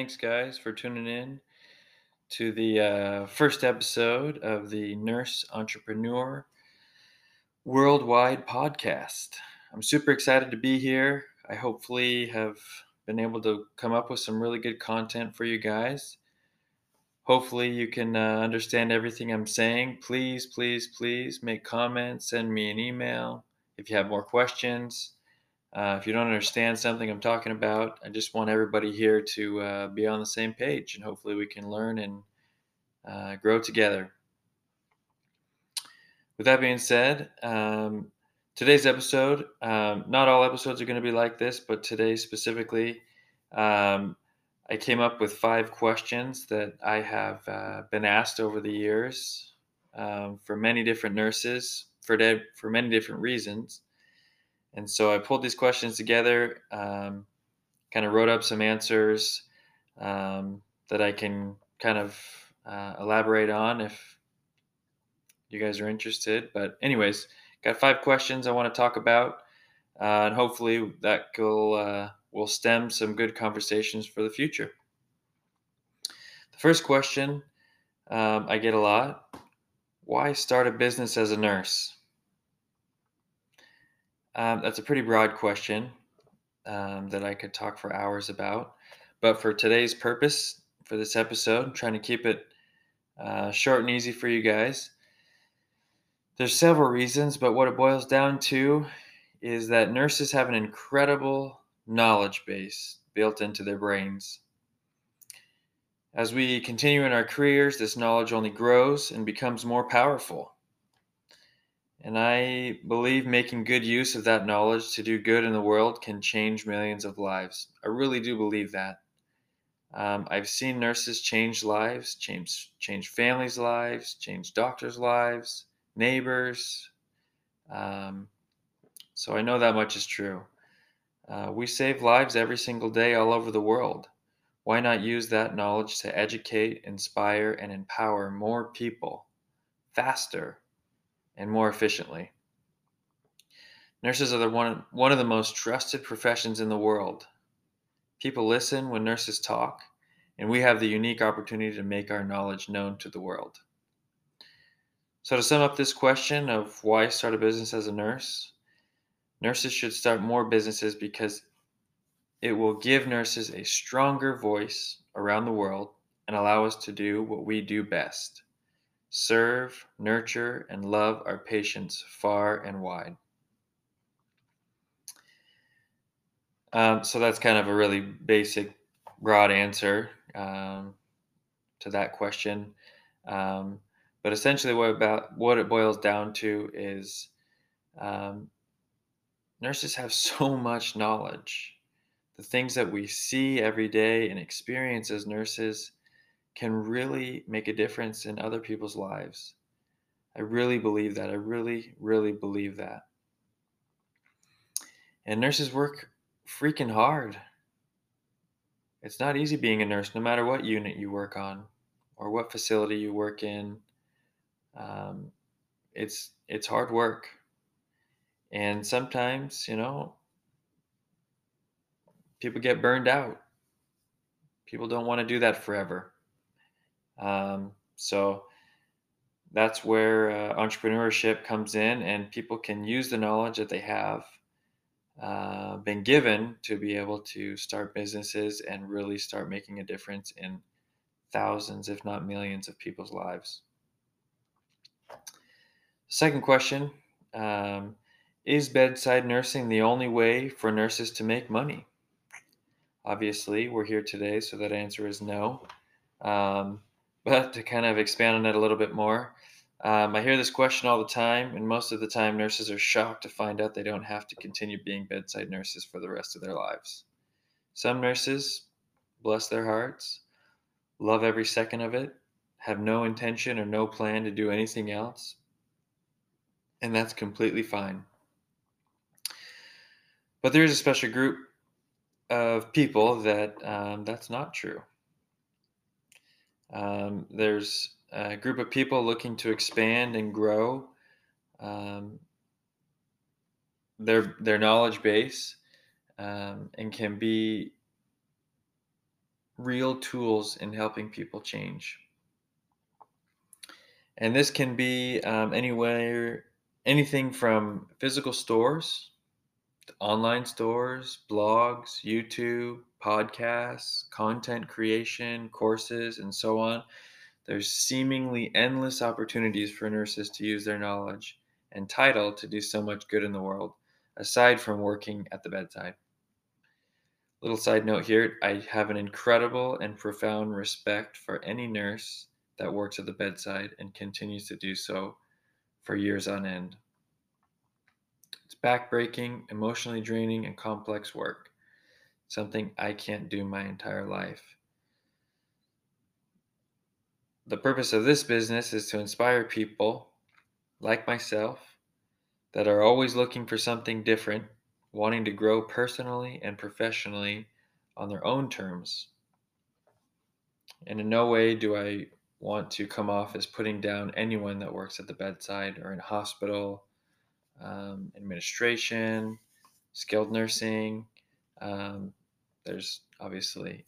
Thanks, guys, for tuning in to the uh, first episode of the Nurse Entrepreneur Worldwide podcast. I'm super excited to be here. I hopefully have been able to come up with some really good content for you guys. Hopefully, you can uh, understand everything I'm saying. Please, please, please make comments, send me an email if you have more questions. Uh, if you don't understand something I'm talking about, I just want everybody here to uh, be on the same page and hopefully we can learn and uh, grow together. With that being said, um, today's episode, um, not all episodes are going to be like this, but today specifically, um, I came up with five questions that I have uh, been asked over the years um, for many different nurses for, de- for many different reasons. And so I pulled these questions together, um, kind of wrote up some answers um, that I can kind of uh, elaborate on if you guys are interested. But, anyways, got five questions I want to talk about, uh, and hopefully that will uh, will stem some good conversations for the future. The first question um, I get a lot: Why start a business as a nurse? Um, that's a pretty broad question um, that I could talk for hours about. But for today's purpose, for this episode, I'm trying to keep it uh, short and easy for you guys. There's several reasons, but what it boils down to is that nurses have an incredible knowledge base built into their brains. As we continue in our careers, this knowledge only grows and becomes more powerful. And I believe making good use of that knowledge to do good in the world can change millions of lives. I really do believe that. Um, I've seen nurses change lives, change change families' lives, change doctors' lives, neighbors. Um, so I know that much is true. Uh, we save lives every single day all over the world. Why not use that knowledge to educate, inspire, and empower more people faster and more efficiently. Nurses are the one, one of the most trusted professions in the world. People listen when nurses talk, and we have the unique opportunity to make our knowledge known to the world. So, to sum up this question of why start a business as a nurse, nurses should start more businesses because it will give nurses a stronger voice around the world and allow us to do what we do best serve, nurture, and love our patients far and wide. Um, so that's kind of a really basic, broad answer um, to that question. Um, but essentially, what about what it boils down to is um, nurses have so much knowledge. The things that we see every day and experience as nurses can really make a difference in other people's lives. I really believe that. I really, really believe that. And nurses work freaking hard. It's not easy being a nurse, no matter what unit you work on or what facility you work in. Um, it's it's hard work, and sometimes you know people get burned out. People don't want to do that forever. Um, so that's where uh, entrepreneurship comes in, and people can use the knowledge that they have uh, been given to be able to start businesses and really start making a difference in thousands, if not millions, of people's lives. Second question um, Is bedside nursing the only way for nurses to make money? Obviously, we're here today, so that answer is no. Um, but to kind of expand on it a little bit more, um, I hear this question all the time, and most of the time, nurses are shocked to find out they don't have to continue being bedside nurses for the rest of their lives. Some nurses, bless their hearts, love every second of it, have no intention or no plan to do anything else, and that's completely fine. But there is a special group of people that um, that's not true. Um, there's a group of people looking to expand and grow um, their their knowledge base um, and can be real tools in helping people change. And this can be um, anywhere, anything from physical stores, online stores, blogs, YouTube, podcasts, content creation, courses, and so on. There's seemingly endless opportunities for nurses to use their knowledge and title to do so much good in the world, aside from working at the bedside. Little side note here I have an incredible and profound respect for any nurse that works at the bedside and continues to do so for years on end. It's backbreaking, emotionally draining, and complex work, something I can't do my entire life. The purpose of this business is to inspire people like myself that are always looking for something different wanting to grow personally and professionally on their own terms. And in no way do I want to come off as putting down anyone that works at the bedside or in hospital, um, administration, skilled nursing. Um, there's obviously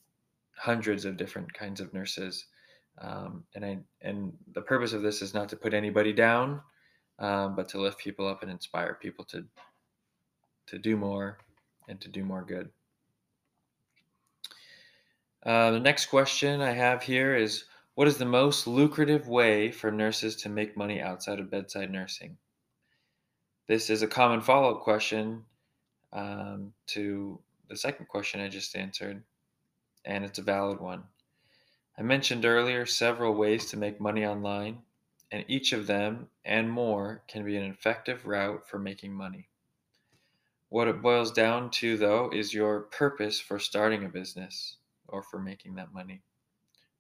hundreds of different kinds of nurses, um, and I and the purpose of this is not to put anybody down, um, but to lift people up and inspire people to to do more and to do more good. Uh, the next question I have here is What is the most lucrative way for nurses to make money outside of bedside nursing? This is a common follow up question um, to the second question I just answered, and it's a valid one. I mentioned earlier several ways to make money online, and each of them and more can be an effective route for making money. What it boils down to, though, is your purpose for starting a business or for making that money.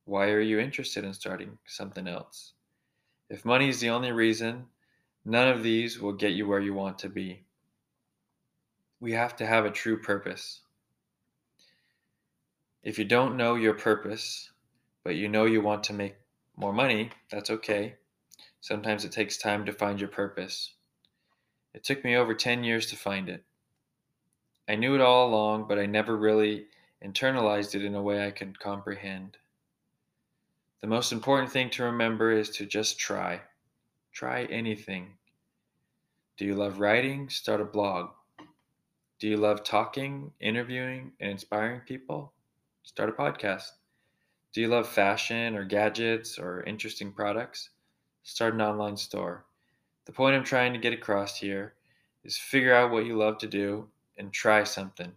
Why are you interested in starting something else? If money is the only reason, none of these will get you where you want to be. We have to have a true purpose. If you don't know your purpose, but you know you want to make more money, that's okay. Sometimes it takes time to find your purpose. It took me over 10 years to find it. I knew it all along, but I never really internalized it in a way I could comprehend. The most important thing to remember is to just try. Try anything. Do you love writing? Start a blog. Do you love talking, interviewing, and inspiring people? Start a podcast. Do you love fashion or gadgets or interesting products? Start an online store. The point I'm trying to get across here is figure out what you love to do and try something.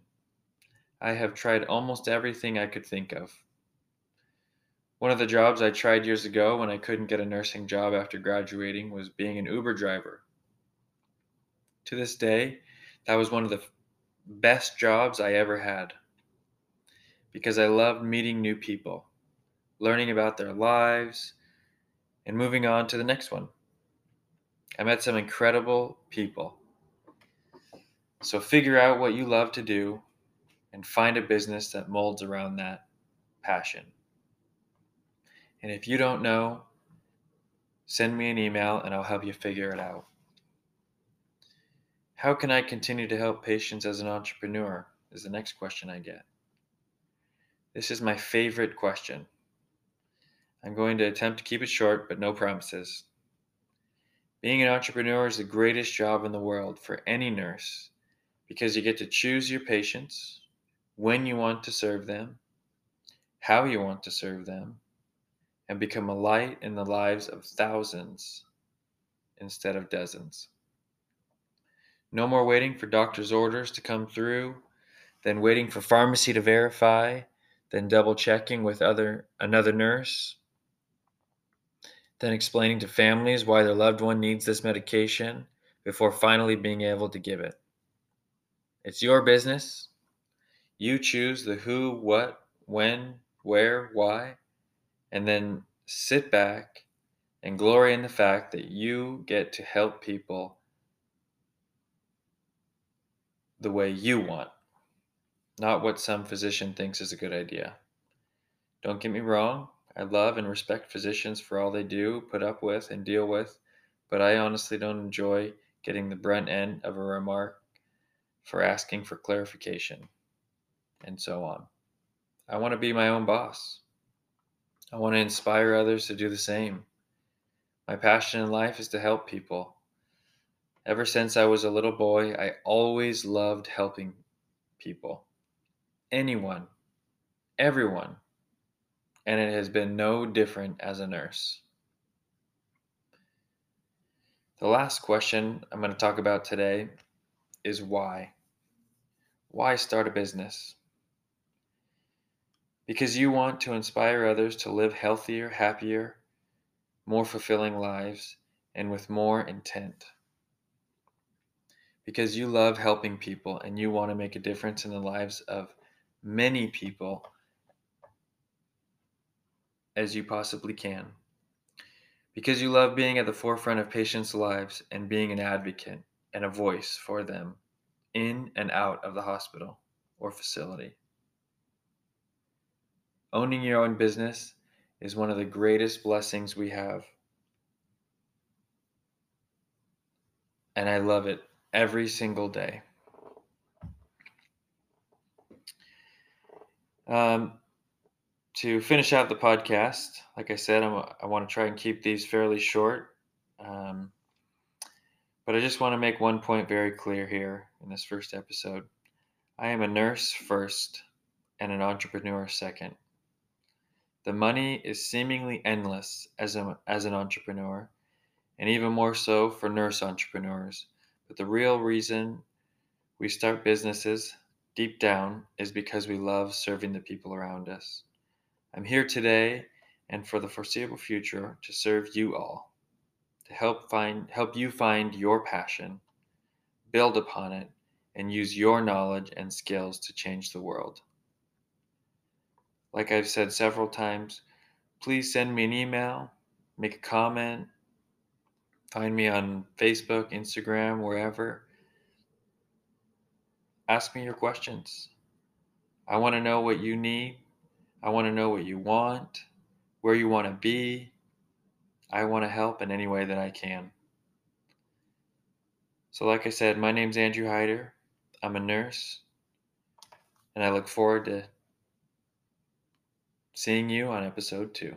I have tried almost everything I could think of. One of the jobs I tried years ago when I couldn't get a nursing job after graduating was being an Uber driver. To this day, that was one of the best jobs I ever had because I loved meeting new people, learning about their lives, and moving on to the next one. I met some incredible people so figure out what you love to do and find a business that molds around that passion. And if you don't know, send me an email and I'll help you figure it out. How can I continue to help patients as an entrepreneur? Is the next question I get. This is my favorite question. I'm going to attempt to keep it short, but no promises. Being an entrepreneur is the greatest job in the world for any nurse because you get to choose your patients, when you want to serve them, how you want to serve them, and become a light in the lives of thousands instead of dozens. No more waiting for doctor's orders to come through, then waiting for pharmacy to verify, then double checking with other another nurse, then explaining to families why their loved one needs this medication before finally being able to give it. It's your business. You choose the who, what, when, where, why, and then sit back and glory in the fact that you get to help people the way you want, not what some physician thinks is a good idea. Don't get me wrong, I love and respect physicians for all they do, put up with, and deal with, but I honestly don't enjoy getting the brunt end of a remark for asking for clarification, and so on. I want to be my own boss. I want to inspire others to do the same. My passion in life is to help people. Ever since I was a little boy, I always loved helping people. Anyone, everyone. And it has been no different as a nurse. The last question I'm going to talk about today is why. Why start a business? Because you want to inspire others to live healthier, happier, more fulfilling lives, and with more intent. Because you love helping people and you want to make a difference in the lives of many people as you possibly can. Because you love being at the forefront of patients' lives and being an advocate and a voice for them in and out of the hospital or facility. Owning your own business is one of the greatest blessings we have. And I love it every single day. Um, to finish out the podcast, like I said, I'm, i want to try and keep these fairly short. Um, but I just want to make one point very clear here in this first episode. I am a nurse first and an entrepreneur second. The money is seemingly endless as, a, as an entrepreneur, and even more so for nurse entrepreneurs. But the real reason we start businesses deep down is because we love serving the people around us. I'm here today and for the foreseeable future to serve you all, to help find help you find your passion, build upon it, and use your knowledge and skills to change the world. Like I've said several times, please send me an email, make a comment, find me on Facebook, Instagram, wherever. Ask me your questions. I want to know what you need. I want to know what you want, where you want to be. I want to help in any way that I can. So, like I said, my name's Andrew Hyder. I'm a nurse, and I look forward to seeing you on episode two.